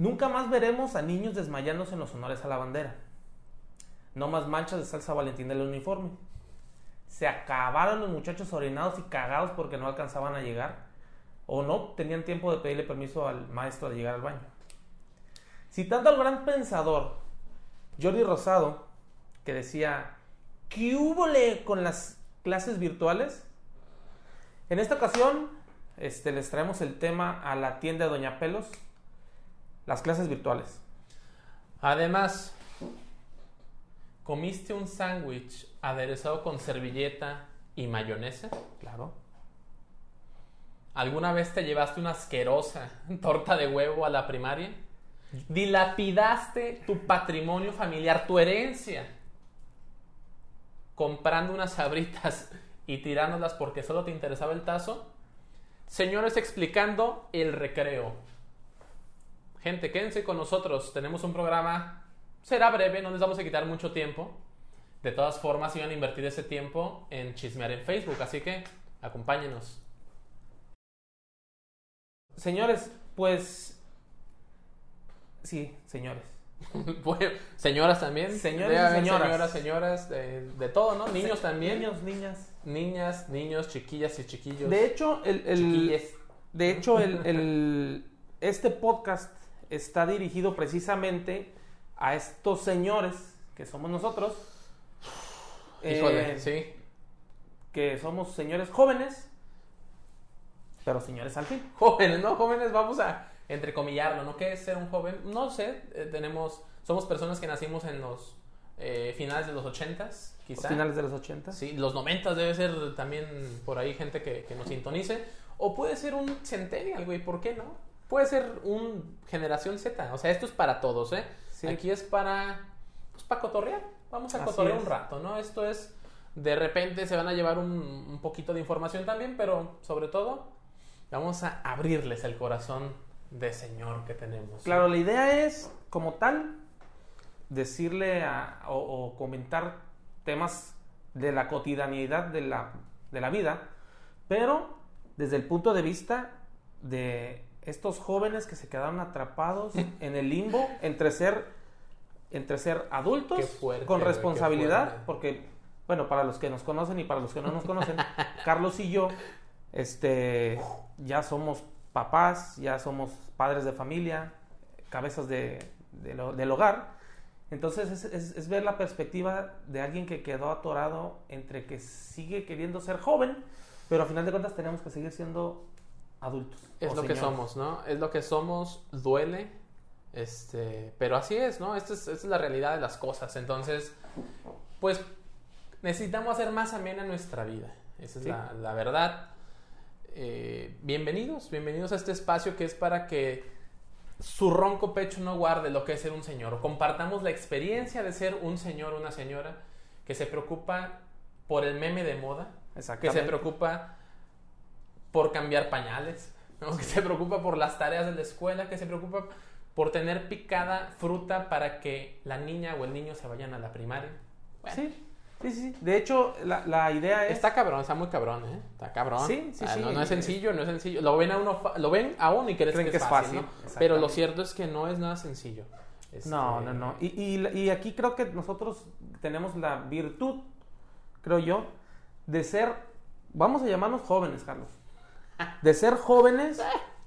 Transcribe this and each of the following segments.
Nunca más veremos a niños desmayándose en los honores a la bandera. No más manchas de salsa valentín del uniforme. Se acabaron los muchachos orinados y cagados porque no alcanzaban a llegar o no tenían tiempo de pedirle permiso al maestro de llegar al baño. Citando al gran pensador Jordi Rosado, que decía, ¿qué hubo con las clases virtuales? En esta ocasión este, les traemos el tema a la tienda de Doña Pelos, las clases virtuales. Además, ¿comiste un sándwich aderezado con servilleta y mayonesa? Claro. ¿Alguna vez te llevaste una asquerosa torta de huevo a la primaria? Dilapidaste tu patrimonio familiar, tu herencia, comprando unas sabritas y tirándolas porque solo te interesaba el tazo. Señores, explicando el recreo. Gente, quédense con nosotros. Tenemos un programa, será breve, no les vamos a quitar mucho tiempo. De todas formas, iban a invertir ese tiempo en chismear en Facebook, así que acompáñenos. Señores, pues Sí, señores. señoras también. Señores señoras. Señoras, de, todo, ¿no? Niños también. Niños, niñas. Niñas, niños, chiquillas y chiquillos. De hecho, el, de hecho, el, este podcast está dirigido precisamente a estos señores que somos nosotros. Híjole, eh, sí. Que somos señores jóvenes, pero señores al fin. Jóvenes, ¿no? Jóvenes, vamos a entrecomillarlo, ¿no? ¿Qué es ser un joven? No sé, eh, tenemos, somos personas que nacimos en los eh, finales de los ochentas, quizá. Finales de los ochentas. Sí, los noventas debe ser también por ahí gente que, nos sintonice. O puede ser un centennial, güey, ¿por qué no? Puede ser un generación Z, o sea, esto es para todos, ¿eh? Aquí es para, pues para cotorrear, vamos a cotorrear un rato, ¿no? Esto es, de repente se van a llevar un, un poquito de información también, pero sobre todo vamos a abrirles el corazón de Señor que tenemos. Claro, la idea es, como tal, decirle o, comentar temas de la cotidianidad de la, de la vida, pero desde el punto de vista de estos jóvenes que se quedaron atrapados en el limbo entre ser entre ser adultos con responsabilidad, porque bueno, para los que nos conocen y para los que no nos conocen, Carlos y yo este ya somos papás, ya somos padres de familia, cabezas de, del hogar. Entonces es, ver la perspectiva de alguien que quedó atorado entre que sigue queriendo ser joven, pero a final de cuentas tenemos que seguir siendo adultos. Es lo que somos, ¿no? Es lo que somos, duele, este, pero así es, ¿no? Esta es, la realidad de las cosas. Entonces, pues necesitamos hacer más amena nuestra vida. Esa es la, la verdad. Eh, bienvenidos, bienvenidos a este espacio que es para que su ronco pecho no guarde lo que es ser un señor. Compartamos la experiencia de ser un señor una señora que se preocupa por el meme de moda, que se preocupa por cambiar pañales, que se preocupa por las tareas de la escuela, que se preocupa por tener picada fruta para que la niña o el niño se vayan a la primaria. Sí. Sí, sí, De hecho, la, la, idea es. Está cabrón, está muy cabrón, ¿eh? Está cabrón. Sí, sí, sí. No, es sencillo, no es sencillo. Lo ven a uno, lo ven a uno y creen que, es fácil. Pero lo cierto es que no es nada sencillo. Este, no, no, no. Y, y, y, aquí creo que nosotros tenemos la virtud, creo yo, de ser, vamos a llamarnos jóvenes, Carlos. De ser jóvenes,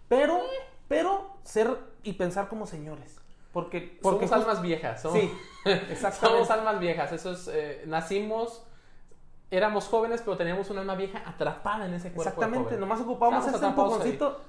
pero, pero ser y pensar como señores. Porque, porque somos almas viejas. Somos, sí, exactamente. somos almas viejas. Eso es, eh, nacimos, éramos jóvenes, pero teníamos un alma vieja atrapada en ese cuerpo. Exactamente, nomás ocupamos ese empujoncito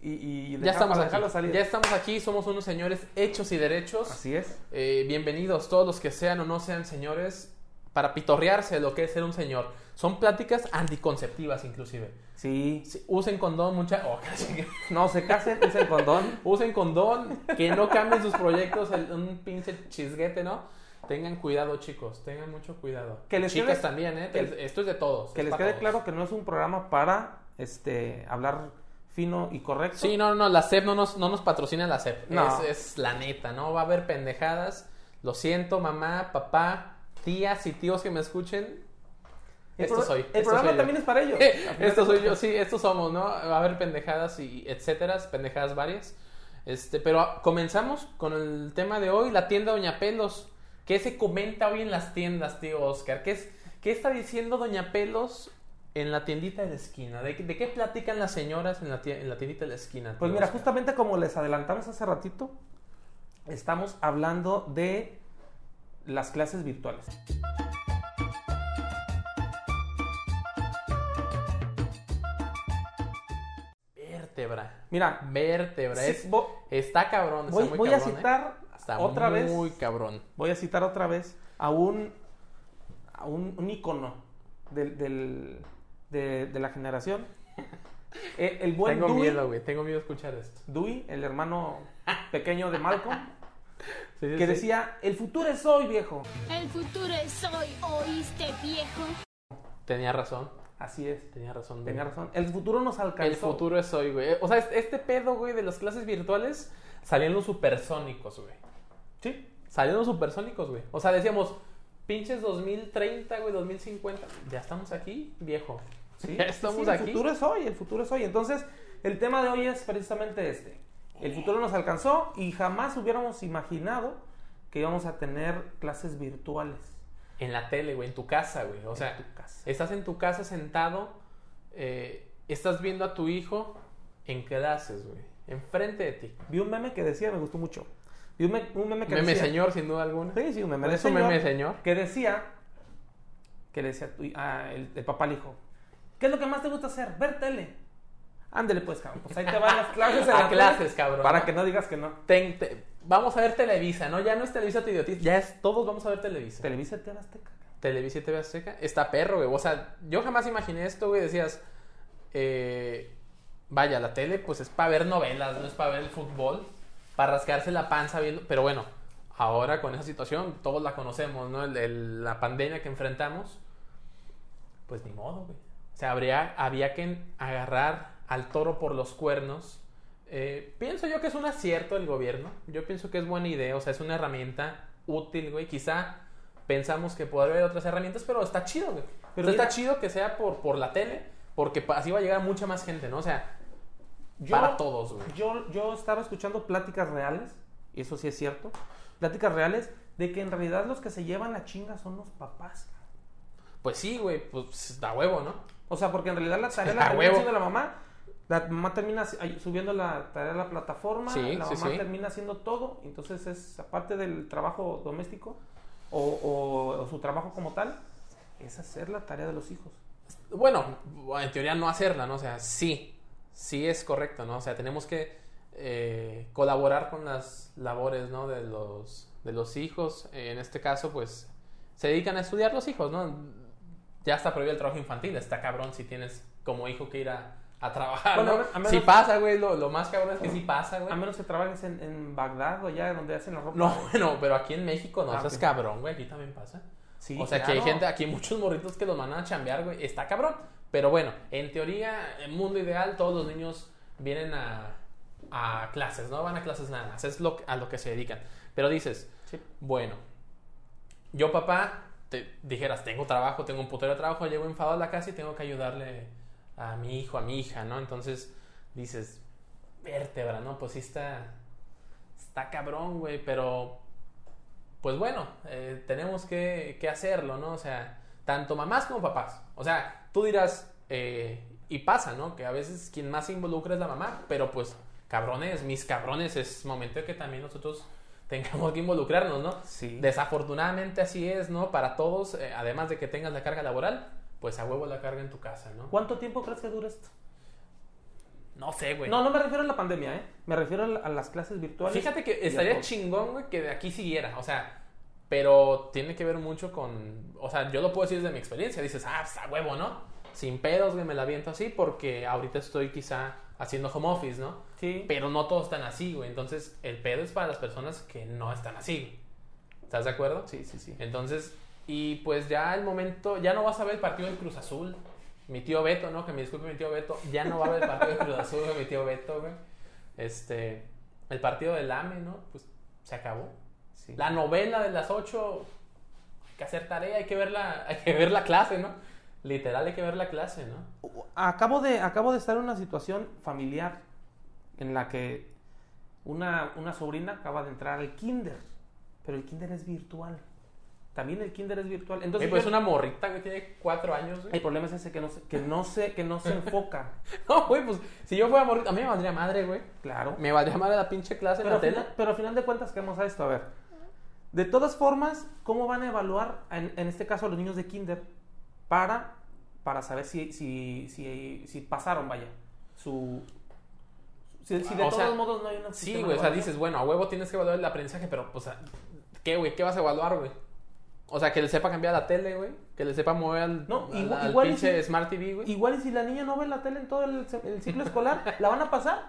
y, y ya estamos aquí. Salir. Ya estamos aquí, somos unos señores hechos y derechos. Así es. Eh, bienvenidos todos los que sean o no sean señores para pitorrearse lo que es ser un señor. Son pláticas anticonceptivas inclusive. Sí. usen condón, mucha... Oh, no, se casen, usen condón. usen condón, que no cambien sus proyectos, un pinche chisguete, ¿no? Tengan cuidado, chicos, tengan mucho cuidado. Que les Chicas también, ¿eh? Esto es de todos. Que les quede claro que no es un programa para este hablar fino y correcto. Sí, no, no, la SEP no nos, no nos patrocina la SEP. No. Es, es la neta, ¿no? Va a haber pendejadas. Lo siento, mamá, papá, tías y tíos que me escuchen, esto soy. El programa también es para ellos. esto soy yo, sí, estos somos, ¿no? Va a haber pendejadas y etcétera, pendejadas varias. Este, pero comenzamos con el tema de hoy, la tienda Doña Pelos. ¿Qué se comenta hoy en las tiendas, tío Oscar? ¿Qué, es, qué está diciendo Doña Pelos en la tiendita de la esquina? ¿De, de qué platican las señoras en la, en la tiendita de la esquina? Pues mira, Oscar? justamente como les adelantamos hace ratito, estamos hablando de las clases virtuales. Vértebra. Mira, Vértebra. sí, es- está cabrón. Está voy, muy voy a ¿eh? citar Está otra vez, Muy cabrón. voy a citar otra vez a un, a un, un ícono del, del- de, de la generación. Eh, el buen Tengo Dewey, miedo, güey. Tengo miedo de escuchar esto. Dewey, el hermano pequeño de Malcolm, Sí, sí, que sí. decía, el futuro es hoy, viejo. El futuro es hoy, ¿oíste, viejo? Tenía razón. Así es, Tenía razón. tenía güey. razón. El futuro nos alcanzó. El futuro es hoy, güey. O sea, es- este pedo, güey, de las clases virtuales salían los supersónicos, güey. Sí, Salieron los supersónicos, güey. O sea, decíamos, pinches 2030, güey, 2050. Ya estamos aquí, viejo. Sí, ya estamos sí, aquí. El futuro es hoy, el futuro es hoy. Entonces, el tema de hoy es precisamente este. El futuro nos alcanzó y jamás hubiéramos imaginado que íbamos a tener clases virtuales. En la tele, güey, en tu casa, güey. O sea, tu casa. estás en tu casa sentado, eh, estás viendo a tu hijo en clases, güey. Enfrente de ti. Vi un meme que decía, me gustó mucho. Vi un, me- un meme que Meme decía. señor, sin duda alguna. Sí, sí, un meme de Es un señor, meme señor. Que decía, que decía a tu- a el, el papá al hijo, ¿qué es lo que más te gusta hacer? Ver tele. Ándele pues, cabrón. Pues ahí te van las clases. en A la tele clases, cabrón, Para que no digas que no. Ten- te- vamos a ver Televisa, ¿no? Ya no es Televisa tu idiotiz, ya es todos vamos a ver Televisa. Televisa y TV Azteca. Televisa y TV Azteca. Está perro, güey. O sea, yo jamás imaginé esto, güey. Decías, eh, vaya, la tele, pues es para ver novelas, no es para ver el fútbol, para rascarse la panza viendo. Pero bueno, ahora con esa situación, todos la conocemos, ¿no? El- el- la pandemia que enfrentamos, pues ni modo, güey. O sea, habría, había que agarrar al toro por los cuernos. Eh, pienso yo que es un acierto del gobierno. Yo pienso que es buena idea. O sea, es una herramienta útil, güey. Quizá pensamos que podría haber otras herramientas, pero está chido, güey. Pero mira- está chido que sea por, por la tele, porque así va a llegar mucha más gente, ¿no? O sea, Yo- para todos, güey. Yo, yo estaba escuchando pláticas reales, y eso sí es cierto, pláticas reales de que en realidad los que se llevan la chinga son los papás. Pues sí, güey, pues da huevo, ¿no? O sea, porque en realidad la tarea la huevo. haciendo la mamá, la mamá termina subiendo la tarea a la plataforma, Sí, la mamá sí. termina haciendo todo, entonces es aparte del trabajo doméstico o, o- o su trabajo como tal, es hacer la tarea de los hijos. Bueno, en teoría no hacerla, ¿no? O sea, sí, sí es correcto, ¿no? O sea, tenemos que eh, colaborar con las labores, ¿no? De los, de los hijos. En este caso, pues, se dedican a estudiar los hijos, ¿no? Ya está prohibido el trabajo infantil, está cabrón si tienes como hijo que ir a, a trabajar, Bueno, ¿no? a menos- Sí pasa, güey, lo, lo más cabrón es que sí pasa, güey. A menos que trabajes en, en Bagdad o allá donde hacen la ropa. No, bueno, pero aquí en México no, Ah, eso es ok. cabrón, güey, aquí también pasa. Sí, o sea, que hay claro. gente, aquí hay muchos morritos que los mandan a chambear, güey. Está cabrón. Pero bueno, en teoría, en mundo ideal, todos los niños vienen a, a clases, ¿no? Van a clases nada más. Es lo, a lo que se dedican. Pero dices, Sí. bueno, yo papá, te dijeras, tengo trabajo, tengo un putero de trabajo, llego enfadado a la casa y tengo que ayudarle a mi hijo, a mi hija, ¿no? Entonces dices, vértebra, ¿no? Pues sí está, está cabrón, güey, pero pues bueno, eh, tenemos que, que hacerlo, ¿no? O sea, tanto mamás como papás. O sea, tú dirás, eh, y pasa, ¿no? Que a veces quien más se involucra es la mamá, pero pues, cabrones, mis cabrones, es momento de que también nosotros tengamos que involucrarnos, ¿no? Sí. Desafortunadamente así es, ¿no? Para todos, eh, además de que tengas la carga laboral, pues a huevo la carga en tu casa, ¿no? ¿Cuánto tiempo crees que dura esto? No sé, güey. No, no me refiero a la pandemia, ¿eh? Me refiero a, la- a las clases virtuales. Fíjate que estaría chingón, güey, que de aquí siguiera. O sea, pero tiene que ver mucho con. O sea, yo lo puedo decir desde mi experiencia. Dices, ah, pues a huevo, ¿no? Sin pedos, güey, me la aviento así porque ahorita estoy quizá haciendo home office, ¿no? Sí. Pero no todos están así, güey. Entonces, el pedo es para las personas que no están así. ¿Estás de acuerdo? Sí, sí, sí. Entonces, y pues ya el momento, ya no vas a ver el partido del Cruz Azul. Mi tío Beto, ¿no? Que me disculpe mi tío Beto, ya no va a ver el partido del Cruz Azul, mi tío Beto, güey. Este, el partido del AME, ¿no? Pues se acabó. Sí. La novela de las 8, hay que hacer tarea, hay que ver la, hay que ver la clase, ¿no? Literal hay que ver la clase, ¿no? Acabo de, acabo de estar en una situación familiar en la que Una, una sobrina acaba de entrar al kinder, pero el kinder es virtual. También el kinder es virtual. Entonces, pues yo- una morrita que tiene cuatro años, güey. el problema es ese que no se, que no se, que no se enfoca. No, güey, pues si yo fuera morrita, a mí me valdría madre, güey. Claro. Me valdría madre la pinche clase en Pero, la al tele. final, pero al final de cuentas, ¿qué vamos a esto? A ver. De todas formas, ¿cómo van a evaluar, en, en este caso, a los niños de kinder para, para saber si, si, si, si pasaron, vaya, su... Si, si de O todos sea, modos no hay una... Sí, güey, o sea, dices, bueno, a huevo tienes que evaluar el aprendizaje, pero, pues, ¿qué, güey? ¿Qué vas a evaluar, güey? O sea, que le sepa cambiar la tele, güey. Que le sepa mover al, No, al- igual- al igual y pinche si- Smart TV, güey. Igual y si la niña no ve la tele en todo el, el ciclo escolar, ¿la van a pasar?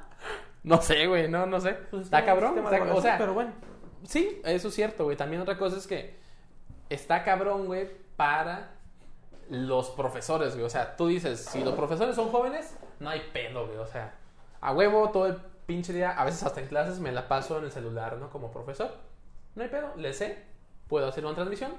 No sé, güey, no, no sé. Pues está cabrón. está- o sea, pero bueno. sí, eso es cierto, güey. También otra cosa es que está cabrón, güey, para los profesores, güey. O sea, tú dices, si los profesores son jóvenes, no hay pedo, güey. O sea, a huevo todo el pinche día, a veces hasta en clases me la paso en el celular, ¿no? Como profesor. No hay pedo, le sé, puedo hacer una transmisión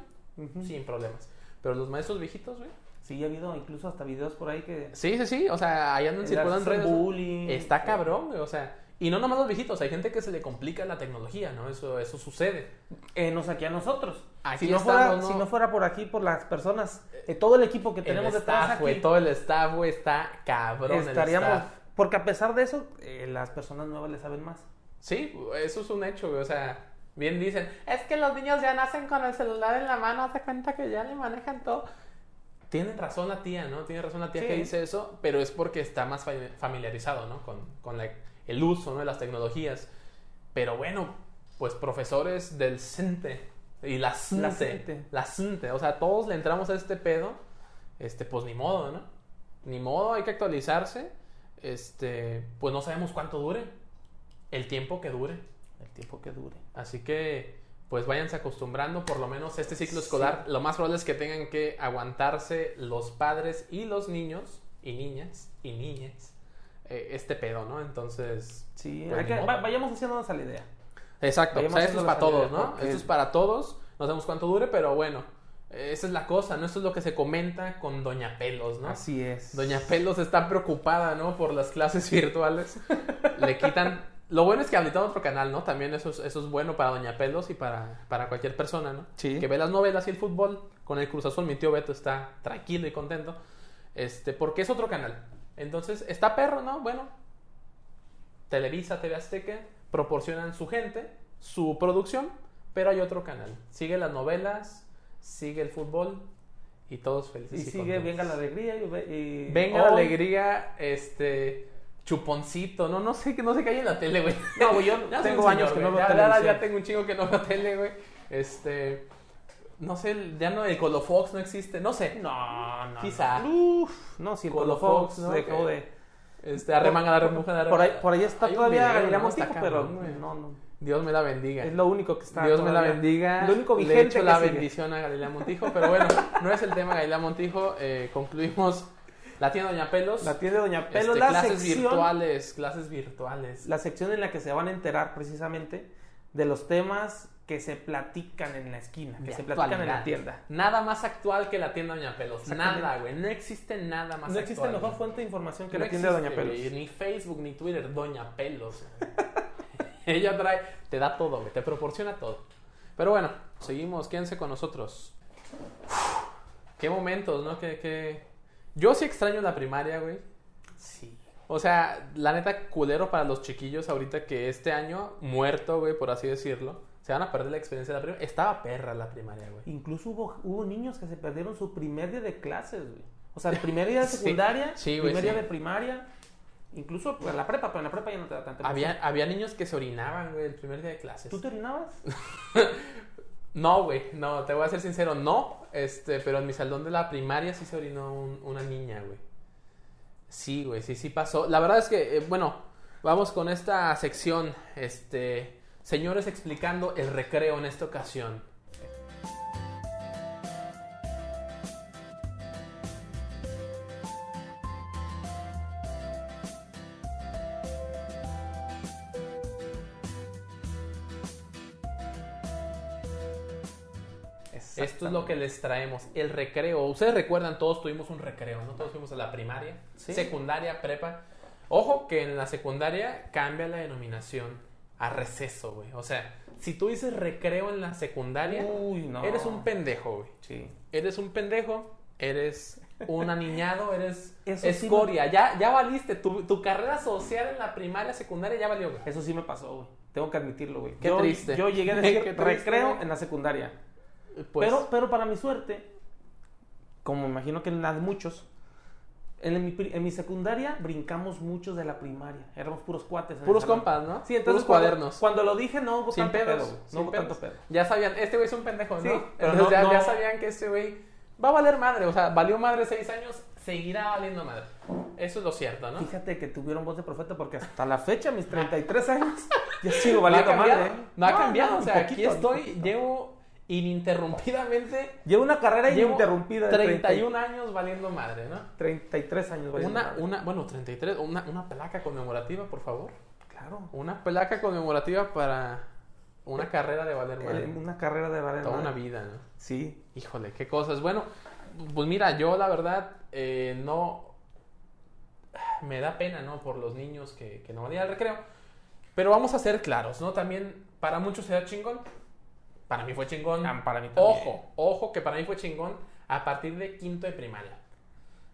sin problemas. Pero los maestros viejitos, güey. Sí, ha habido incluso hasta videos por ahí que... Sí, sí, sí. O sea, ahí andan circulando redes. bullying. Está cabrón, güey. O sea, y no nomás los viejitos. Hay gente que se le complica la tecnología, ¿no? Eso, eso sucede. eh, nos aquí a nosotros. Aquí si, no fuera, si no fuera por aquí, por las personas, eh, todo el equipo que tenemos el detrás staff, aquí. Todo el staff, güey, está cabrón. el estaríamos... staff. Porque a pesar de eso, eh, las personas nuevas le saben más. Sí, eso es un hecho, güey. O sea, bien dicen, es que los niños ya nacen con el celular en la mano. Haz de cuenta que ya le manejan todo. Tiene razón la tía, ¿no? Tiene razón la tía Sí. que dice eso, pero es porque está más fa- familiarizado, ¿no? Con, con la- el uso, ¿no? De las tecnologías. Pero bueno, pues profesores del CENTE y la CENTE, CENTE. la CENTE, o sea, todos le entramos a este pedo, este, pues ni modo, ¿no? Ni modo, hay que actualizarse, este, pues no sabemos cuánto dure, el tiempo que dure. El tiempo que dure. Así que, pues váyanse acostumbrando, por lo menos este ciclo escolar. Lo más probable es que tengan que aguantarse los padres y los niños, y niñas, y niñas, eh, este pedo, ¿no? Entonces, Sí, Pues que- va- vayamos haciéndonos a la idea. exacto. O sea, esto es para todos, ¿no? porque- Esto es para todos. No sabemos cuánto dure, pero bueno, esa es la cosa, ¿no? Esto es lo que se comenta con Doña Pelos, ¿no? Así es. Doña Pelos está preocupada, ¿no? Por las clases virtuales. Le quitan... Lo bueno es que habilitan otro canal, ¿no? También eso es, eso es bueno para Doña Pelos y para, para cualquier persona, ¿no? Sí. Que ve las novelas y el fútbol. Con el Cruz Azul, mi tío Beto está tranquilo y contento. Este, porque es otro canal. Entonces, está perro, ¿no? Bueno, Televisa, TV Azteca, proporcionan su gente, su producción, pero hay otro canal. Sigue las novelas, sigue el fútbol y todos felices. Y sigue contentos. Venga la Alegría y... ve- y- Venga la alegría, este chuponcito, no, no sé, no sé qué hay en la tele, güey. No, güey, yo tengo años que no veo Ya- ya- televisión. Ya tengo un chingo que no veo tele, güey. Este, no sé, ya no, el Colofox no existe, no sé. No, no. Quizá. no. Uf, no, si el Colofox, Colofox ¿no? dejó de... Este, arremanga la remuja de Por ahí, por ahí está todavía Galilea Montijo, pero no, no. Dios me la bendiga. Es lo único que está Dios me la bendiga. Lo único Le vigente echo que la sigue. bendición a Galilea Montijo. Pero bueno, no es el tema Galilea Montijo. Eh, concluimos la tienda Doña Pelos. La tienda de Doña Pelo, Este, la clases sección, virtuales, clases virtuales. la sección en la que se van a enterar precisamente de los temas que se platican en la esquina, que De se platican en la tienda. Nada más actual que la tienda Doña Pelos. Nada, güey. No existe nada más No existe actual, mejor fuente de información que No la tienda de Doña existe, Pelos. Ni Facebook, ni Twitter, Doña Pelos. Ella trae, te da todo, güey, te proporciona todo. Pero bueno, seguimos, quédense con nosotros. Qué momentos, ¿no? Qué, qué... Yo sí extraño la primaria, güey. Sí. O sea, la neta, culero para los chiquillos ahorita que este año, muerto, güey, por así decirlo, se van a perder la experiencia de la primaria. Estaba perra la primaria, güey. Incluso hubo, hubo niños que se perdieron su primer día de clases, güey. O sea, el primer día de secundaria, Sí, güey, primer sí. día de primaria, incluso pues, en la prepa, pero en la prepa ya no te da tanta Había, había niños que se orinaban, güey, el primer día de clases. ¿Tú te orinabas? No, güey, no, te voy a ser sincero, no. Este, pero en mi salón de la primaria sí se orinó un- una niña, güey. Sí, güey, sí, sí pasó. La verdad es que, eh, bueno, vamos con esta sección, este, señores explicando el recreo en esta ocasión. Esto es lo que les traemos, el recreo. Ustedes recuerdan, todos tuvimos un recreo, ¿no? Todos fuimos a la primaria, Sí. secundaria, prepa. Ojo que en la secundaria cambia la denominación a receso, güey. O sea, si tú dices recreo en la secundaria, Uy, no. eres un pendejo, güey. Sí. Eres un pendejo, eres un aniñado, eres Eso sí escoria. Ya, ya valiste. Tu, tu carrera social en la primaria, secundaria ya valió, güey. Eso sí me pasó, güey. Tengo que admitirlo, güey. Qué yo, triste. Yo llegué a decir recreo en la secundaria. Pues, pero, pero para mi suerte, como me imagino que en la de muchos, en mi, en mi secundaria brincamos muchos de la primaria. Éramos puros cuates. puros compas, ¿no? Sí, entonces puros cuando, cuadernos. Cuando lo dije no hubo sin tanto pedos. pedo, sin No hubo pedos. tanto pedo. Ya sabían, este güey es un pendejo, ¿no? Sí, pero Entonces no- ya, ya no- sabían que este güey va a valer madre. O sea, valió madre seis años, seguirá valiendo madre. Eso es lo cierto, ¿no? Fíjate que tuvieron voz de profeta porque hasta la fecha, mis 33 años, ya sigo valiendo madre. ¿eh? No ha cambiado. no, o sea, aquí poquito, ni estoy, llevo ininterrumpidamente. Llevo una carrera Llevo ininterrumpida de 31 años valiendo madre, ¿no? 33 años valiendo Una, madre. una, bueno, 33, una, una placa conmemorativa, por favor. Claro. Una placa conmemorativa para una carrera de valer madre. Eh, Una carrera de valer Toda madre. una vida, ¿no? Sí. Híjole, qué cosas. Bueno, pues mira, yo la verdad eh, no... Me da pena, ¿no? Por los niños que, que no van a ir al recreo. Pero vamos a ser claros, ¿no? También para muchos será chingón. Para mí fue chingón. Ah, para mí también. Ojo, ojo, que para mí fue chingón a partir de quinto de primaria.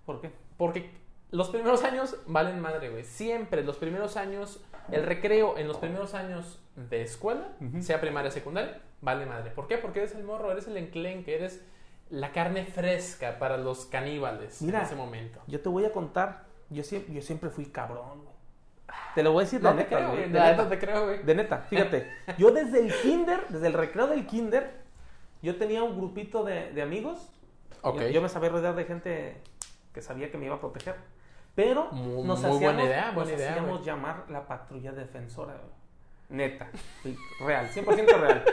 ¿Por qué? Porque los primeros años valen madre, güey. Siempre, los primeros años, el recreo en los primeros años de escuela, sea primaria o secundaria, vale madre. ¿Por qué? Porque eres el morro, eres el enclenque, eres la carne fresca para los caníbales Mira. en ese momento. Yo te voy a contar. Yo siempre, yo siempre fui cabrón, güey. Te lo voy a decir No de neta, creo, güey. De, neta. neta te creo, güey. De neta, fíjate. Yo desde el kinder, desde el recreo del kinder, yo tenía un grupito de, de amigos. Ok. Yo, yo me sabía rodear de gente que sabía que me iba a proteger. Pero Muy- nos muy hacíamos, buena idea, buena nos idea, hacíamos llamar la patrulla defensora. güey. Neta. Real, 100% real.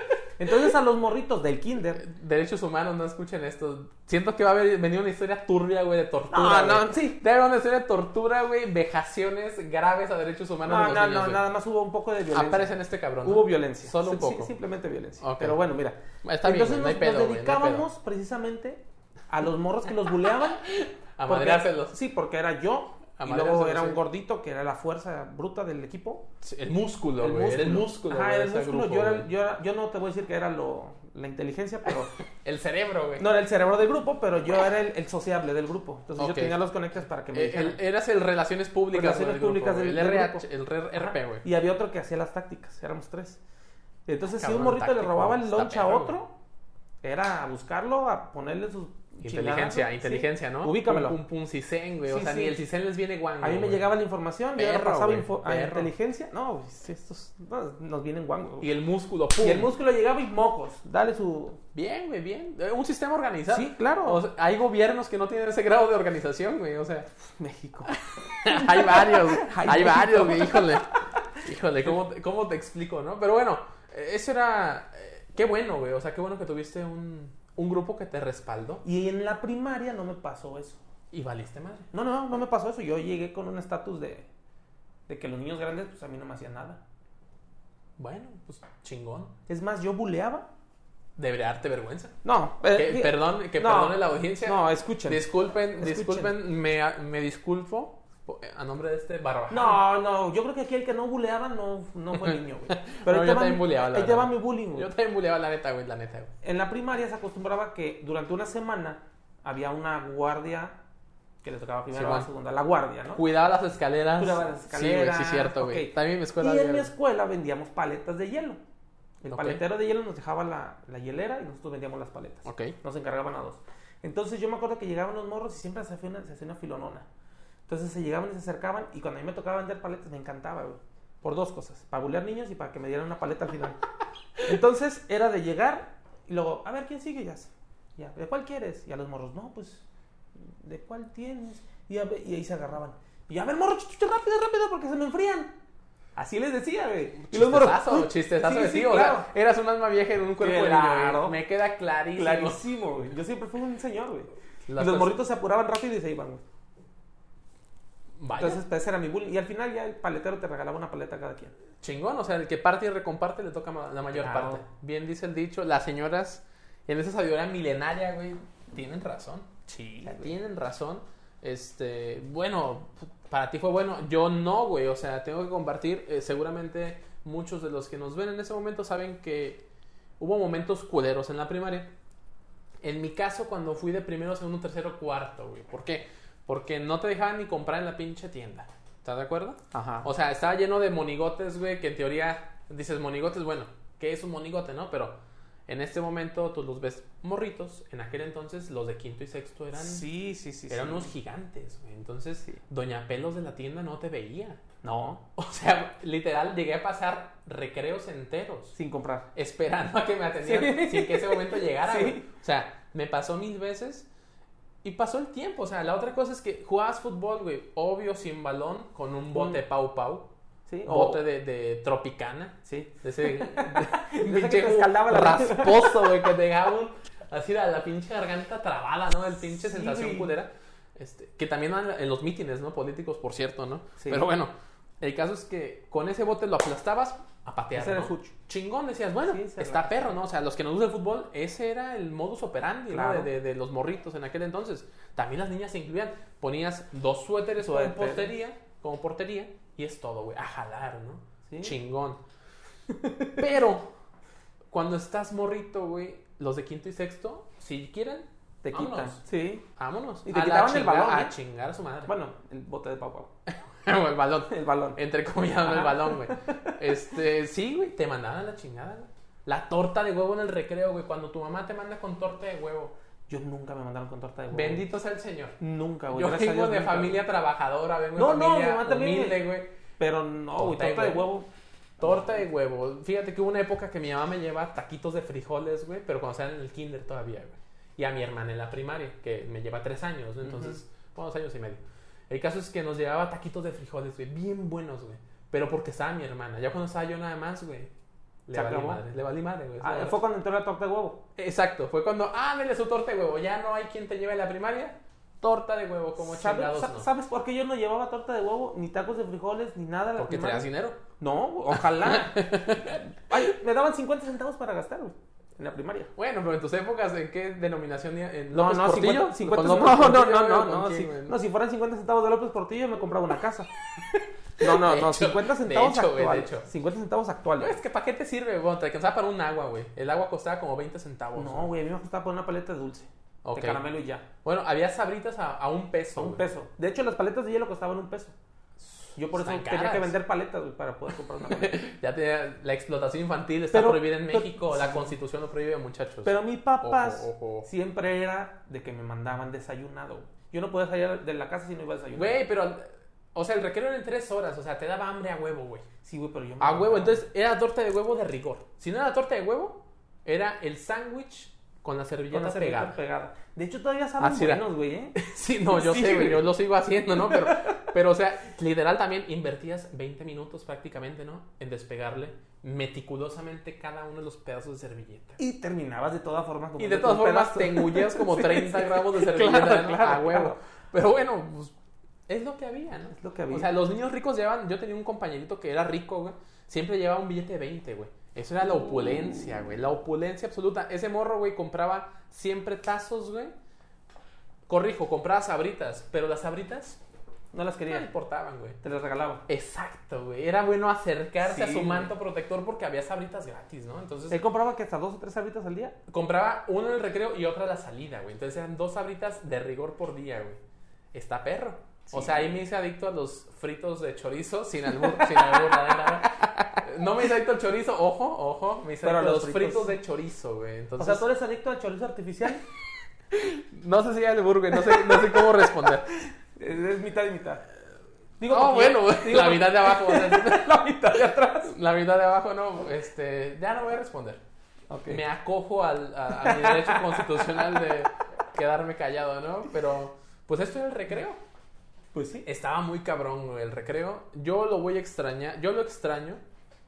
Entonces a los morritos del kinder Derechos humanos, no escuchen esto. Siento que va a haber, venir una historia turbia, güey, de tortura. No, no, sí. Debe haber una historia de tortura, güey, vejaciones graves a derechos humanos. No, de los no, niños, no, nada más hubo un poco de violencia. Aparece en este cabrón. Hubo violencia. Solo un Sí, sí, poco. simplemente violencia. Pero bueno, mira. Está bien, Entonces no hay nos- pedo, nos güey, no hay pedo. dedicábamos precisamente a los morros que los buleaban. A madreárselos. Sí, porque era yo. A y luego era un gordito que era la fuerza bruta del equipo. Sí, El músculo, güey. Era el músculo. Ajá, era el músculo. grupo, yo, era, yo, era- yo no te voy a decir que era lo, la inteligencia, pero El cerebro, güey. no era el cerebro del grupo, pero yo era el, el sociable del grupo. Entonces yo tenía los conectes para que me Eh, dijeran. el- eras el Relaciones Públicas. Relaciones del grupo, Públicas del- El del RH, grupo. el RP, güey. Y había otro que hacía las tácticas, éramos tres. Entonces, Ah, si un morrito le robaba el lunch a otro, era a buscarlo, a ponerle sus Inteligencia, inteligencia, Sí, ¿no? Ubícamelo. Pum, pum, cisen, güey. O sea, sí. ni el cisen les viene guango. A mí me güey. llegaba la información, yo Perro, pasaba güey, info- a perro. inteligencia. No, estos no, nos vienen guangos. Y el músculo, pum. Y el músculo llegaba y mocos. Dale su. Bien, güey, bien. Eh, Un sistema organizado. Sí, claro. O sea, hay gobiernos que no tienen ese grado de organización, güey. O sea, México. hay varios. Ay, hay México. varios, güey. Híjole. Híjole, ¿cómo, te- ¿cómo te explico, no? Pero bueno, eh, eso era. eh, Qué bueno, güey. O sea, qué bueno que tuviste un, un grupo que te respaldó Y en la primaria no me pasó eso. y valiste madre. No, no, no me pasó eso. Yo llegué con un estatus de, de que los niños grandes, pues a mí no me hacían nada. Bueno, pues chingón. Es más, yo buleaba. Debería darte vergüenza. No, eh, Que, perdón, que no, perdone la audiencia. No, escuchen. Disculpen, Escuchen. disculpen, me, me disculpo a nombre de este barbaján. No, no, yo creo que aquí el que no buleaba no, no fue niño, güey. Pero No, yo también mi- buleaba, la Ahí te va verdad. mi bullying, güey. Yo también buleaba la neta, güey, la neta, güey. En la primaria se acostumbraba que durante una semana había una guardia que le tocaba primero Sí, a la segunda, la guardia, ¿no? Cuidaba las escaleras. Cuidaba las escaleras. Sí, güey, sí, cierto, güey. También en mi escuela. y en había- mi escuela vendíamos paletas de hielo. El Ok. paletero de hielo nos dejaba la, la hielera y nosotros vendíamos las paletas. Ok. Nos encargaban a dos. Entonces yo me acuerdo que llegaban los morros y siempre se hacía una, se hacía una filonona. Entonces se llegaban y se acercaban y cuando a mí me tocaba vender paletas me encantaba, güey. Por dos cosas, para bulear niños y para que me dieran una paleta al final. Entonces era de llegar y luego, a ver, ¿quién sigue? Ya, ya ¿de cuál quieres? Y a los morros, no, pues, ¿de cuál tienes? Y, a y ahí se agarraban. Y a ver, morro, rápido, rápido, porque se me enfrían. Así les decía, güey. Y los morros, Chistezazo, chistezazo Sí, sí, ti, o claro. sea, eras un alma vieja en un cuerpo de niño, Claro. Me queda clarísimo. Clarísimo, güey. Yo siempre fui un señor, güey. Y los morritos se apuraban rápido y se iban, güey. Vaya. Entonces, pues, ese era mi bullying. Y al final ya el paletero te regalaba una paleta a cada quien. Chingón, o sea, el que parte y recomparte le toca la mayor Claro. parte. Bien dice el dicho, las señoras en esa sabiduría milenaria, güey, tienen razón. Sí, Tienen razón. Este, bueno, para ti fue bueno. Yo no, güey. O sea, tengo que compartir. eh, seguramente muchos de los que nos ven en ese momento saben que hubo momentos culeros en la primaria. En mi caso, cuando fui de primero, segundo, tercero, cuarto, güey. ¿Por qué? Porque no te dejaban ni comprar en la pinche tienda. ¿Estás de acuerdo? Ajá. O sea, estaba lleno de monigotes, güey, que en teoría dices monigotes, bueno, ¿qué es un monigote, no? Pero en este momento tú los ves morritos. En aquel entonces los de quinto y sexto eran, sí, sí, sí. eran sí. unos gigantes, güey. Entonces, Doña Pelos de la tienda no te veía. No, O sea, literal, llegué a pasar recreos enteros sin comprar. esperando a que me atendieran Sí. sin que ese momento llegara. Güey. O sea, me pasó mil veces y pasó el tiempo. O sea, la otra cosa es que jugabas fútbol, güey, obvio sin balón, con un bote Mm. pau pau, Sí, bote de, de tropicana, Sí. de ese de- De ese que pinche te escaldaba la rasposo, güey, que te dejaba un- así la, la pinche garganta trabada, ¿no? El pinche Sí, sensación güey. culera. Este, que también en los mítines, ¿no? Políticos, por cierto, ¿no? Sí. Pero bueno, el caso es que con ese bote lo aplastabas a patear. Ese era ¿no? el fucho. Chingón, decías, bueno, Sí, está perro, ¿no? O sea, los que nos gusta el fútbol, ese era el modus operandi, ¿no? De, de- de los morritos en aquel entonces. También las niñas se incluían. Ponías dos suéteres como Suéter. portería, como portería, y es todo, güey. A jalar, ¿no? Sí. Chingón. Pero, cuando estás morrito, güey, los de quinto y sexto, si quieren, Te quitan. Vámonos. Sí. vámonos. Y te A quitaban el balón, A ¿eh? chingar a su madre. Bueno, el bote de pau pau. O el balón. El balón. Entre comillas, el balón, güey. Este, sí, güey, te mandaban a la chingada, güey. La torta de huevo en el recreo, güey. Cuando tu mamá te manda con torta de huevo. Yo nunca me mandaron con torta de huevo. Bendito sea el Señor. Nunca, güey. Yo gracias vengo Dios, de nunca. familia trabajadora, vengo No, de no, familia mi mamá también, humilde, güey. Pero no, güey, Torta de torta de huevo. Torta de huevo. Fíjate que hubo una época que mi mamá me lleva taquitos de frijoles, güey, pero cuando estaba en el kinder todavía, güey. Y a mi hermana en la primaria, que me lleva tres años, ¿no? Entonces, bueno, dos años y medio. El caso es que nos llevaba taquitos de frijoles, güey, bien buenos, güey. Pero porque estaba mi hermana. Ya cuando estaba yo nada más, güey, le valí madre. Le valí madre, güey. Ah, fue cuando entró la torta de huevo. Exacto, fue cuando, ah, dele su torta de huevo. Ya no hay quien te lleve a la primaria. Torta de huevo, como ¿Sabes, no. ¿Sabes por qué yo no llevaba torta de huevo, ni tacos de frijoles, ni nada? a la Porque primaria? traías dinero. No, ojalá. Ay, me daban 50 centavos para gastar, güey, en la primaria. Bueno, pero en tus épocas, ¿en qué denominación? ¿En No, López no, Portillo? 50, 50 ¿Con no, no, no, no, no, si, no, si fueran 50 centavos de López Portillo, me compraba una casa. No, no, no, hecho, 50 de centavos hecho, güey, de actuales. hecho. 50 centavos No, actuales. es que ¿para qué te sirve? Bueno, te alcanzaba para un agua, güey. El agua costaba como 20 centavos. No, güey, a mí me costaba poner una paleta de dulce. Ok. De caramelo y ya. Bueno, había sabritas a, a un peso. A un peso. De hecho, las paletas de hielo costaban un peso. Yo por eso Están tenía que caras. vender paletas, güey, para poder comprar una paleta. Ya te- la explotación infantil está Pero- prohibida en pero- México. la constitución lo prohíbe, muchachos. Pero mis papás Ojo, ojo. siempre era de que me mandaban desayunado. Yo no podía salir de la casa si no iba a desayunar. Güey, pero... O sea, el recreo era en tres horas. O sea, te daba hambre a huevo, güey. Sí, güey, pero yo me A huevo. Entonces, era torta de huevo de rigor. Si no era torta de huevo, era el sándwich con la servilleta, con la servilleta pegada. pegada. De hecho, todavía saben Así buenos, güey, ¿eh? Sí, no, yo Sí, sé, güey, yo lo sigo haciendo, ¿no? Pero, pero, o sea, literal también invertías 20 minutos prácticamente, ¿no? En despegarle meticulosamente cada uno de los pedazos de servilleta. Y terminabas de todas formas. Y de todas formas te engullías como 30 gramos de servilleta Claro, ¿no? claro, a huevo. claro. Pero bueno, pues es lo que había, ¿no? Es lo que había. O sea, los niños ricos llevan, yo tenía un compañerito que era rico, güey, siempre llevaba un billete de 20, güey. Eso era la opulencia, güey, la opulencia absoluta. Ese morro, güey, compraba siempre tazos, güey. Corrijo, compraba sabritas, pero las sabritas No las no quería. importaban, güey. Te las regalaba. Exacto, güey. Era bueno acercarse a su güey. manto protector porque había sabritas gratis, ¿no? Entonces Él compraba que hasta dos o tres sabritas al día. compraba uno en el recreo y otra a la salida, güey. Entonces eran dos sabritas de rigor por día, güey. Está perro. O sea, ahí me hice adicto a los fritos de chorizo sin albur, sin albur, la neta. No me hice adicto al chorizo, ojo, ojo. Me hice Pero adicto a los fritos, fritos- de chorizo, güey. O Entonces, sea, tú eres adicto al chorizo artificial. no sé si albur, güey. No sé, no sé cómo responder. es, es mitad y mitad. Digo, porque- bueno, digo La mitad de abajo. o sea, la mitad de atrás. la mitad de abajo, no. Este, ya no voy a responder. Me acojo al, a, a mi derecho constitucional de quedarme callado, ¿no? Pero, pues esto era el recreo. Pues sí. Estaba muy cabrón el recreo. Yo lo voy a extrañar, yo lo extraño.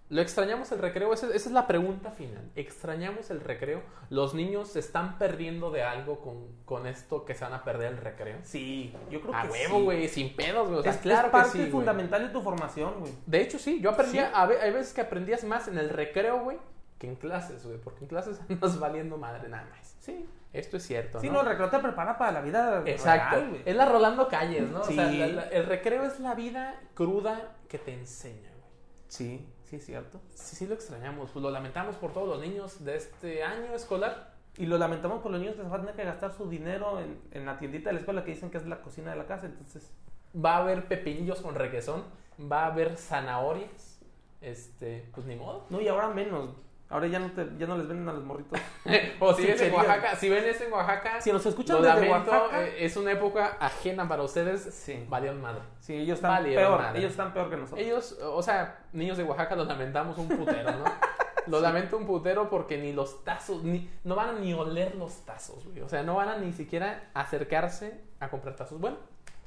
¿Lo extrañamos el recreo? Esa, esa es la pregunta final. ¿Extrañamos el recreo? ¿Los niños se están perdiendo de algo con, con esto que se van a perder el recreo? Sí, yo creo A que huevo, sí. güey, sin pedos, güey. O sea, es, claro es parte que sí, güey. fundamental de tu formación, güey. De hecho, sí, yo aprendía, Sí. a hay veces que aprendías más en el recreo, güey, que en clases, güey, porque en clases andas valiendo madre nada más. Sí. Esto es cierto, Sí, ¿no? el recreo te prepara para la vida Exacto. real, güey. es la Rolando Calles, ¿no? O sea, Sí. la- la- el recreo es la vida cruda que te enseña, güey. Sí. Sí, es cierto. Sí, sí lo extrañamos. Pues lo lamentamos por todos los niños de este año escolar. Y lo lamentamos por los niños que se van a tener que gastar su dinero en, en la tiendita de la escuela que dicen que es la cocina de la casa. Entonces, Va a haber pepinillos con requesón. Va a haber zanahorias. Este, pues ni modo. no, y ahora menos. Ahora ya no, te, ya no les venden a los morritos. o si ves en. Oaxaca, si ven eso en Oaxaca, Si nos escuchan lo desde lamento, Oaxaca, eh, es una época ajena para ustedes. Sí. Valieron madre. sí, ellos están Valieron peor. madre. Ellos están peor que nosotros. Ellos, o sea, niños de Oaxaca los lamentamos un putero, ¿no? Los lamento un putero porque ni los tazos, ni, no van a ni oler los tazos, güey. O sea, no van a ni siquiera acercarse a comprar tazos. Bueno,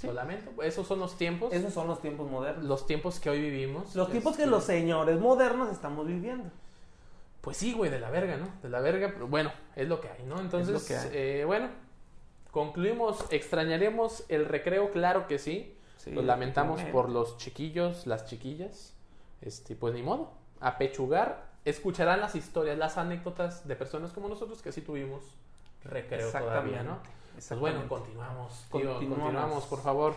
lo lamento. Esos son los tiempos, Esos son los tiempos modernos. los tiempos que hoy vivimos. Los tiempos que Este, los señores modernos estamos viviendo. Pues sí, güey, de la verga, ¿no? De la verga, pero bueno, es lo que hay, ¿no? Entonces, lo que hay. eh, bueno, concluimos, extrañaremos el recreo, claro que sí. Sí, Los lamentamos por los chiquillos, las chiquillas. Este, pues ni modo. A pechugar, escucharán las historias, las anécdotas de personas como nosotros que sí tuvimos recreo todavía, ¿no? Pues bueno, continuamos, tío, Continuamos. continuamos, por favor.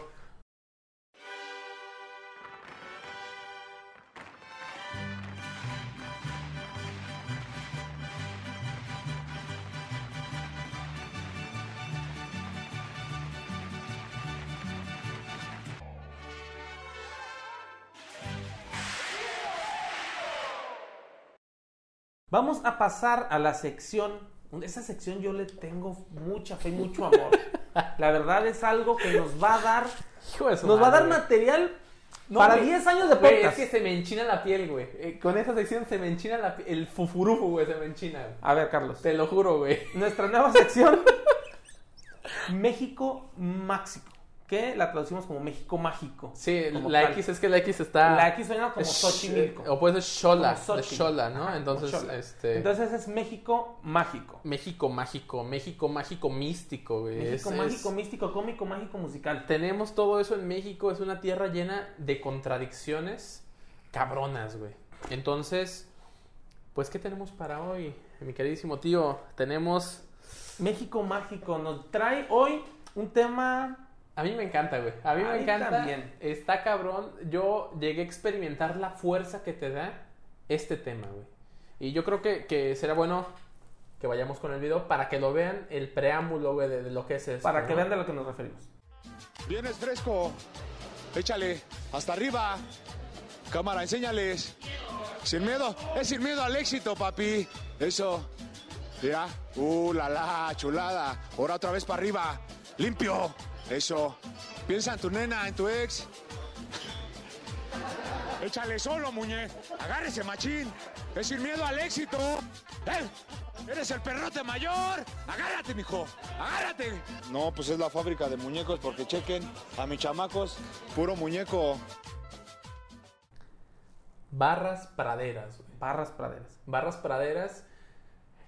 Vamos a pasar a la sección. Esa sección yo le tengo mucha fe y mucho amor. La verdad es algo que nos va a dar, Hijo de su nos va a dar madre, material No, para güey. 10 años de Güey, podcast. es que se me enchina la piel, güey. Eh, con esa sección se me enchina la pi- el fufurufu, güey, se me enchina. güey. A ver, Carlos. Te lo juro, güey. Nuestra nueva sección, México Máxico, que la traducimos como México Mágico. Sí, la tal. X es que la X está. La X suena como Xochimilco. O puede ser Xola, de. Xola, ¿no? Ajá, Entonces, este. Entonces es México Mágico. México mágico, México mágico místico, güey. México Es- Mágico, es- místico, cómico, mágico, musical. Tenemos todo eso en México, es una tierra llena de contradicciones cabronas, güey. Entonces, pues, ¿qué tenemos para hoy, mi queridísimo tío? Tenemos. México Mágico nos trae hoy un tema A mí me encanta, güey. A mí A me mí encanta. también. Está cabrón. Yo llegué a experimentar la fuerza que te da este tema, güey. Y yo creo que, que será bueno que vayamos con el video para que lo vean el preámbulo, güey, de, de lo que es esto. para que ¿no? vean de lo que nos referimos. Vienes fresco. Échale. Hasta arriba. Cámara, enséñales. Sin miedo. Es sin miedo al éxito, papi. Eso. Ya. Uh, la la, chulada. Ahora otra vez para arriba. Limpio. Eso. Piensa en tu nena, en tu ex. Échale solo, muñe. Agárrese, machín. Es sin miedo al éxito. ¡Eh! ¡Eres el perrote mayor! ¡Agárrate, mijo! ¡Agárrate! No, pues es la fábrica de muñecos porque chequen a mis chamacos. Puro muñeco. Barras praderas, güey. Barras praderas. Barras praderas.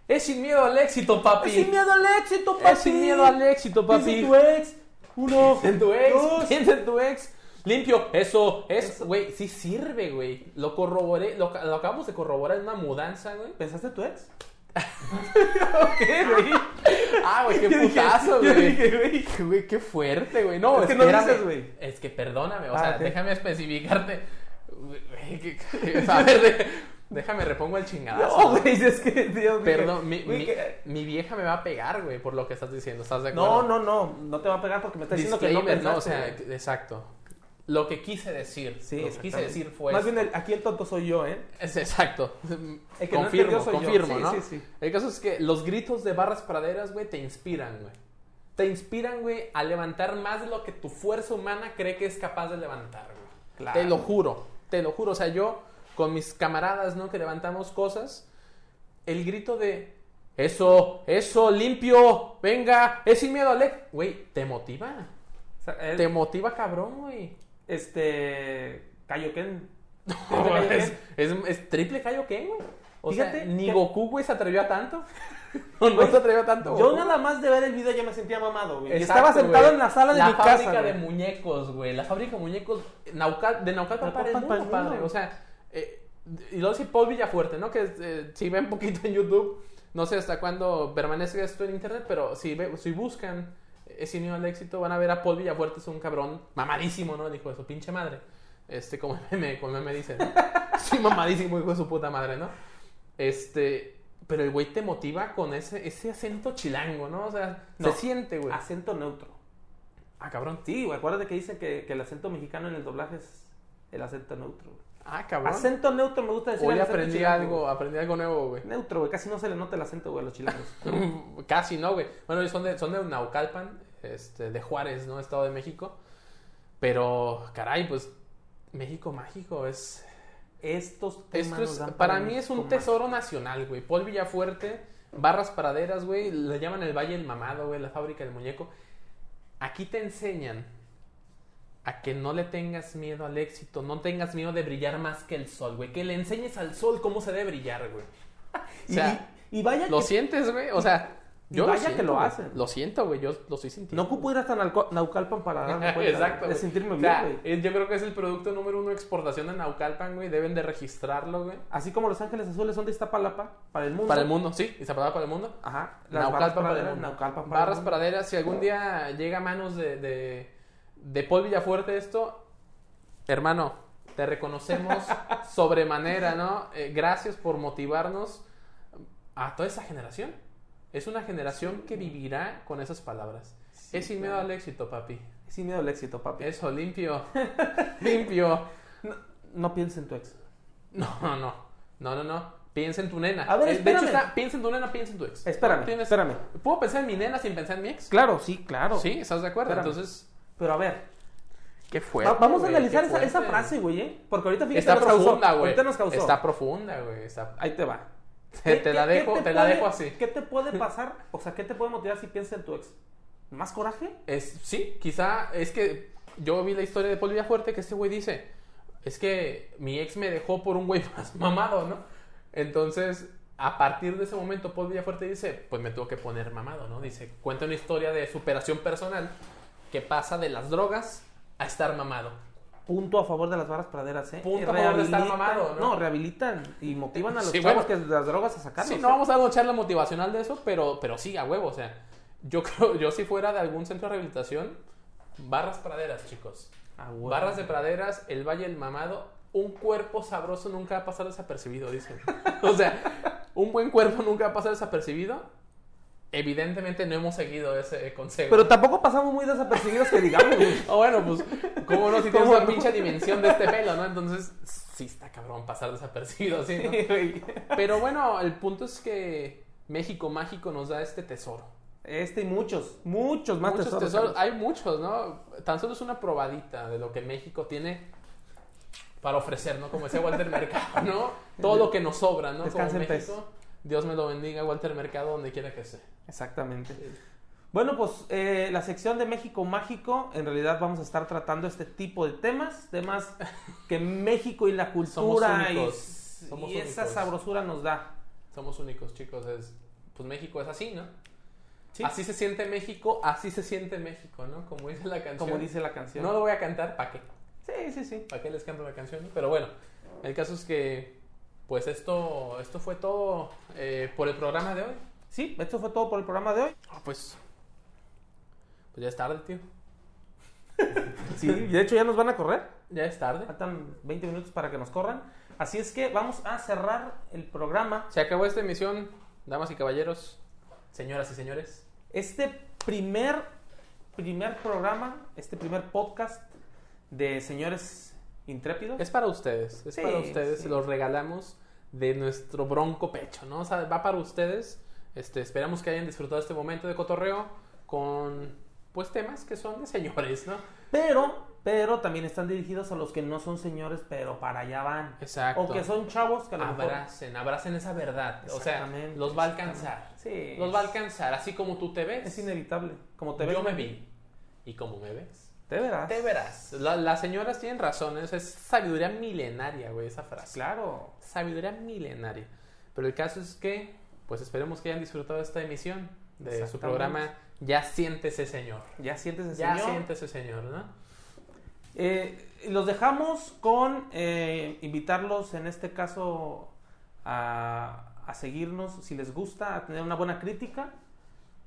Es sin miedo al éxito, papi. Es sin miedo al éxito, papi. Es sin miedo al éxito, papi. Tu ex. Uno. Piensa en tu ex. dos. Piensa en tu ex. Limpio. Eso, es, Eso. güey, sí sirve, güey. Lo corroboré, lo, lo acabamos de corroborar en una mudanza, güey. ¿Pensaste en tu ex? ¿Qué, güey? Ah, güey, qué Yo putazo, güey. güey. Qué fuerte, güey. No, Es que no dices, güey. Es que perdóname, o Ah, sea, déjame especificarte. Que- que- A ver, déjame repongo el chingadazo. No, güey, es que, Dios mío. Perdón, mi, Güey, mi- que- mi vieja me va a pegar, güey, por lo que estás diciendo. ¿Estás de acuerdo? No, no, no. No te va a pegar porque me estás diciendo que no pensaste. no, o sea, güey. exacto. Lo que quise decir, Sí, lo que quise decir fue Más bien, el- aquí el tonto soy yo, ¿eh? Es exacto. El que no confirmo, soy yo. confirmo, Sí, ¿no? sí, sí. El caso es que los gritos de barras praderas, güey, te inspiran, güey. Te inspiran, güey, a levantar más de lo que tu fuerza humana cree que es capaz de levantar, güey. Claro. Te lo juro, te lo juro. O sea, yo con mis camaradas, ¿no? Que levantamos cosas, el grito de eso, eso, limpio, venga, es sin miedo, Alec. Güey, te motiva. O sea, él- Te motiva cabrón, güey. Este. Kaioken. No, es, es, es triple Kaioken, güey. O Fíjate sea, ni que- Goku, güey, se atrevió a tanto. no, se atrevió a tanto. Yo nada más de ver el video ya me sentía mamado, güey. Exacto, estaba sentado güey. en la sala de la mi fábrica casa. de güey. muñecos, güey. La fábrica de muñecos Naucal, de Naucalpan para el mundo, padre. O sea, eh, y luego sí Paul Villafuerte, ¿no? Que eh, si ven poquito en YouTube, no sé hasta cuándo permanece esto en internet, pero si, ve- si buscan ese niño al éxito, van a ver a Paul Villafuerte, es un cabrón mamadísimo, ¿no? El hijo de su pinche madre. Este, como meme, como el meme dice, ¿no? Soy mamadísimo, hijo de su puta madre, ¿no? Este, pero el güey te motiva con ese, ese acento chilango, ¿no? O sea, No. se siente, güey. Acento neutro. Ah, cabrón. Sí, güey, acuérdate que dice que, que el acento mexicano en el doblaje es el acento neutro. güey. Ah, cabrón. Acento neutro me gusta decir. Hoy el aprendí chilango, algo, güey. aprendí algo nuevo, güey. Neutro, güey, casi no se le nota el acento, güey, a los chilangos. Casi, ¿no, güey? Bueno, son de, son de Naucalpan, este, de Juárez, ¿no? Estado de México. Pero, caray, pues, México mágico es... Estos temas Esto nos es, dan para mí es un tesoro nacional, güey. Paul Villafuerte, Barras Praderas, güey. Le llaman el Valle del Mamado, güey, la fábrica del muñeco. Aquí te enseñan a que no le tengas miedo al éxito, no tengas miedo de brillar más que el sol, güey. Que le enseñes al sol cómo se debe brillar, güey. O sea, y, y vaya ¿lo que sientes, güey? O sea, Y vaya siento, que lo hacen. Lo siento, güey. Yo lo estoy sintiendo. no ocupo ir hasta Naucalpan para darme cuenta Exacto. de sentirme bien, güey. yo creo que es el producto número uno de exportación de Naucalpan, güey. Deben de registrarlo, güey. Así como Los Ángeles Azules son de Iztapalapa para el mundo. Para el mundo, sí. Zapatero para el mundo. Ajá. Las Naucalpan barras para el mundo. Naucalpan para Barras el mundo. praderas, si algún día llega a manos de, de, de Paul Villafuerte esto, hermano, te reconocemos sobremanera, ¿no? Eh, gracias por motivarnos a toda esa generación. Es una generación que vivirá con esas palabras. Sí, es sin miedo claro. al éxito, papi. Sin miedo al éxito, papi. Eso, limpio. limpio. No, no en tu ex. No, no, no. No, no, no. Piensa en tu nena. A ver, Eh, de hecho, espérame. está, piensa en tu nena, piensa en tu ex. Espérame, Tienes- espérame. ¿Puedo pensar en mi nena sin pensar en mi ex? Claro, sí, claro. Sí, ¿estás de acuerdo? Espérame. Entonces, Pero a ver, qué va- fuerte. vamos a güey, analizar qué esa, esa fuerte. frase, güey, ¿eh? Porque ahorita fíjate Está nos causó. profunda, güey. Ahorita nos causó. Está profunda, güey. Está... Ahí te va. Te, te la dejo, te, la puede- dejo así. ¿Qué te puede pasar? O sea, ¿qué te puede motivar si piensas en tu ex? ¿Más coraje? Es, sí, quizá es que yo vi la historia de Paul Villafuerte que este güey dice, es que mi ex me dejó por un güey más mamado, ¿no? Entonces, a partir de ese momento, Paul Villafuerte dice, pues me tuvo que poner mamado, ¿no? Dice, cuenta una historia de superación personal que pasa de las drogas a estar mamado. Punto a favor de las barras praderas, ¿eh? Punto a favor de estar mamado, ¿no? rehabilitan y motivan a los Sí, chavos bueno. que las drogas a sacarlos. Sí, no vamos a dar una charla motivacional de eso, pero, pero sí, a huevo, o sea, yo creo, yo si fuera de algún centro de rehabilitación, barras praderas, chicos. Ah. Barras de praderas, el Valle del Mamado, un cuerpo sabroso nunca va a pasar desapercibido, dicen. O sea, un buen cuerpo nunca va a pasar desapercibido. Evidentemente no hemos seguido ese consejo. Pero tampoco pasamos muy desapercibidos que digamos. Ah, bueno, pues, ¿cómo no? Si tienes ¿Cómo una no? pinche dimensión de este pelo, ¿no? Entonces, sí está cabrón pasar desapercibido, ¿sí? ¿no? Pero bueno, el punto es que México Mágico nos da este tesoro. Este y muchos, muchos más muchos tesoros. Hay muchos, ¿no? Tan solo es una probadita de lo que México tiene para ofrecer, ¿no? Como decía Walter Mercado, ¿no? Todo lo que nos sobra, ¿no? Como Descansa en paz. México. Dios me lo bendiga, Walter Mercado, donde quiera que esté. Exactamente. Bueno, pues eh, la sección de México Mágico, en realidad vamos a estar tratando este tipo de temas, temas que México y la cultura y, únicos. Somos y esa únicos. sabrosura nos da. Somos únicos, chicos. Es, pues México es así, ¿no? Sí. Así se siente México, así se siente México, ¿no? Como dice la canción. Como dice la canción. No lo voy a cantar, ¿para qué? Sí, sí, sí. ¿Para qué les canto la canción? Pero bueno, el caso es que, pues esto, esto fue todo eh, por el programa de hoy. Sí, esto fue todo por el programa de hoy. Ah, pues, pues ya es tarde, tío. Sí, de hecho ya nos van a correr. Ya es tarde. Faltan 20 minutos para que nos corran. Así es que vamos a cerrar el programa. Se acabó esta emisión, damas y caballeros, señoras y señores. Este primer, primer programa, este primer podcast de señores intrépidos. Es para ustedes, es Sí, para ustedes, sí. se los regalamos de nuestro bronco pecho, ¿no? O sea, va para ustedes. Este, esperamos que hayan disfrutado este momento de cotorreo con, pues, temas que son de señores, ¿no? Pero, pero también están dirigidos a los que no son señores, pero para allá van. Exacto. O que son chavos que a lo mejor- Abracen, abracen esa verdad. O sea, los va a alcanzar. Sí. Los va a alcanzar, así como tú te ves. Es inevitable. Como te ves. Yo me vi. ¿Y cómo me ves? Te verás. Te verás. La- las señoras tienen razones. Es sabiduría milenaria, güey, esa frase. Claro. Sabiduría milenaria. Pero el caso es que, pues esperemos que hayan disfrutado esta emisión de su programa Ya siéntese, señor. Ya sientes ese Ya señor. siéntese, señor, ¿no? Eh, los dejamos con eh, invitarlos en este caso a, a seguirnos si les gusta, a tener una buena crítica.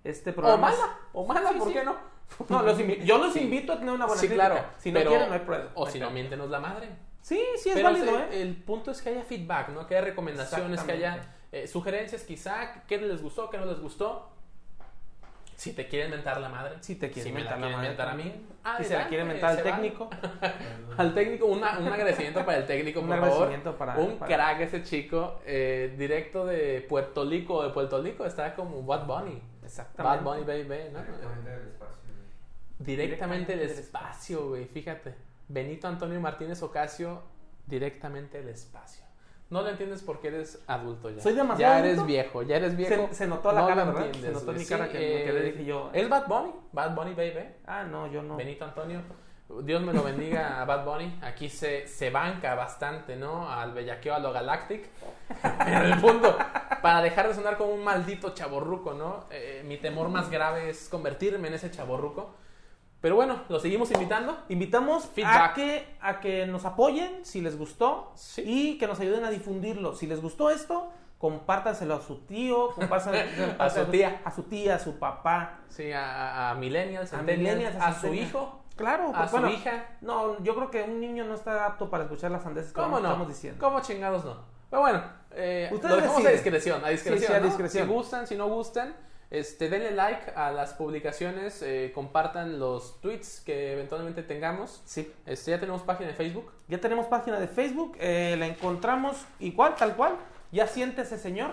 este O programa. mala, o mala, Sí, ¿por sí. qué no? No, los yo los invito a tener una buena Sí, crítica. claro. Si no pero- quieren, no hay prueba. O si no, miéntenos la madre. Sí, sí es Pero válido, ¿eh? el punto es que haya feedback, ¿no? Que haya recomendaciones, que haya eh, sugerencias quizá, qué les gustó, qué no les gustó. Si te quieren mentar la madre. Si te quieren si me mentar la la quieren madre mentar a mí. también. Si se la quiere mentar al técnico. Al técnico, una- un agradecimiento para el técnico, Un por favor. agradecimiento para- un para- crack ese chico, eh, directo de Puerto Rico, de Puerto Rico, está como Bad Bunny. Exactamente. Bad Bunny, baby, ¿no? Directamente del espacio. Directamente del del espacio, güey, fíjate. Benito Antonio Martínez Ocasio, directamente del espacio. No lo entiendes porque eres adulto ya. Soy demasiado Ya eres adulto. viejo, ya eres viejo. Se, se notó la No cara, ¿verdad? se notó mi cara Sí, que, que le eh, dije yo. Es Bad Bunny, Bad Bunny, baby. Ah, no, yo no. Benito Antonio. Dios me lo bendiga a Bad Bunny. Aquí se, se banca bastante, ¿no? Al bellaqueo, a lo Galactic. Pero el punto, para dejar de sonar como un maldito chaborruco, ¿no? Eh, mi temor más grave es convertirme en ese chaborruco. Pero bueno, lo seguimos invitando. Invitamos Feedback. a que, a que nos apoyen si les gustó Sí. y que nos ayuden a difundirlo. Si les gustó esto, compártanselo a su tío, compártanselo A su tía. a su tía, a su papá, Sí, a, a Millennials, a millennials, a su centennials. hijo. Claro, A pues, su bueno, hija. No, yo creo que un niño no está apto para escuchar las sandeces que ¿Cómo no? estamos diciendo. ¿Cómo chingados no? Pero bueno, eh, Ustedes lo dejamos a discreción, a discreción, Sí, sí, a discreción. Si gustan, si no gustan, este, denle like a las publicaciones, eh, compartan los tweets que eventualmente tengamos. Sí. Este, ya tenemos página de Facebook. Ya tenemos página de Facebook, eh, la encontramos igual, tal cual. Ya siéntese, señor.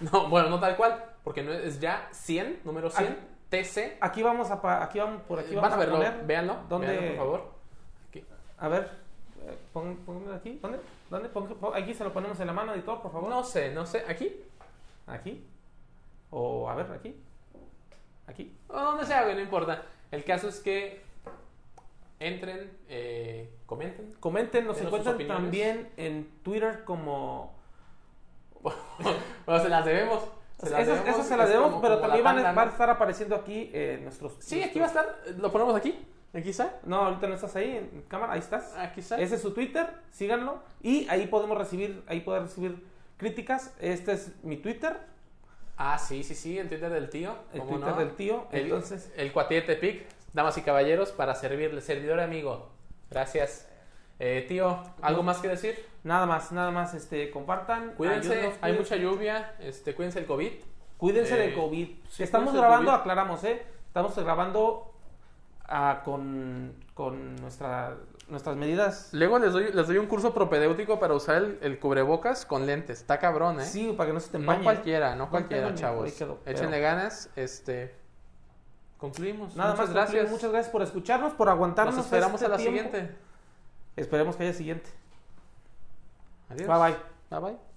No, bueno, no tal cual, porque no es ya 100, número 100, Aquí- TC. Aquí vamos a, pa- aquí vamos, por aquí Van vamos a verlo, poner. véanlo, ¿Dónde? véanlo, por favor. Aquí. A ver, eh, pónganlo aquí. ¿Dónde? ¿Dónde? Aquí se lo ponemos en la mano, editor, por favor. No sé, no sé, aquí. Aquí. O a ver, aquí. Aquí. O donde sea, güey, no importa. El caso es que entren, eh, comenten. Comenten, nos encuentran también en Twitter como. Bueno, se las debemos. Se las Esas, debemos, esas se las debemos, como- pero como también van a, estar apareciendo aquí eh, nuestros. Sí, aquí va a estar. ¿Lo ponemos aquí? ¿Aquí está? No, ahorita no estás ahí en cámara, ahí estás. Aquí está. Ese es su Twitter, síganlo. Y ahí podemos recibir, ahí pueden recibir críticas. Este es mi Twitter, Ah, sí, sí, sí, el Twitter del tío. el ¿cómo Twitter no? del tío. El, Entonces, el cuatiete pic, damas y caballeros, para servirle, servidor amigo. Gracias. Eh, tío, ¿algo más que decir? nada más, nada más, este, compartan. Cuídense, ayúdenos, hay cuídense. mucha lluvia, este, cuídense el COVID. Cuídense Eh, de COVID. sí, Estamos del grabando, COVID. aclaramos, ¿eh? Estamos grabando ah, con, con nuestra, nuestras medidas. Luego les doy, les doy un curso propedéutico para usar el, el cubrebocas con lentes. Está cabrón, ¿eh? Sí, para que no se te no empañe. cualquiera, no No cualquiera, tengo ni- chavos. pero- Échenle ganas, este... Concluimos. Nada Muchas más, gracias. Muchas gracias por escucharnos, por aguantarnos. Nos esperamos este a la tiempo. siguiente. Esperemos que haya siguiente. Adiós. Bye bye. Bye bye.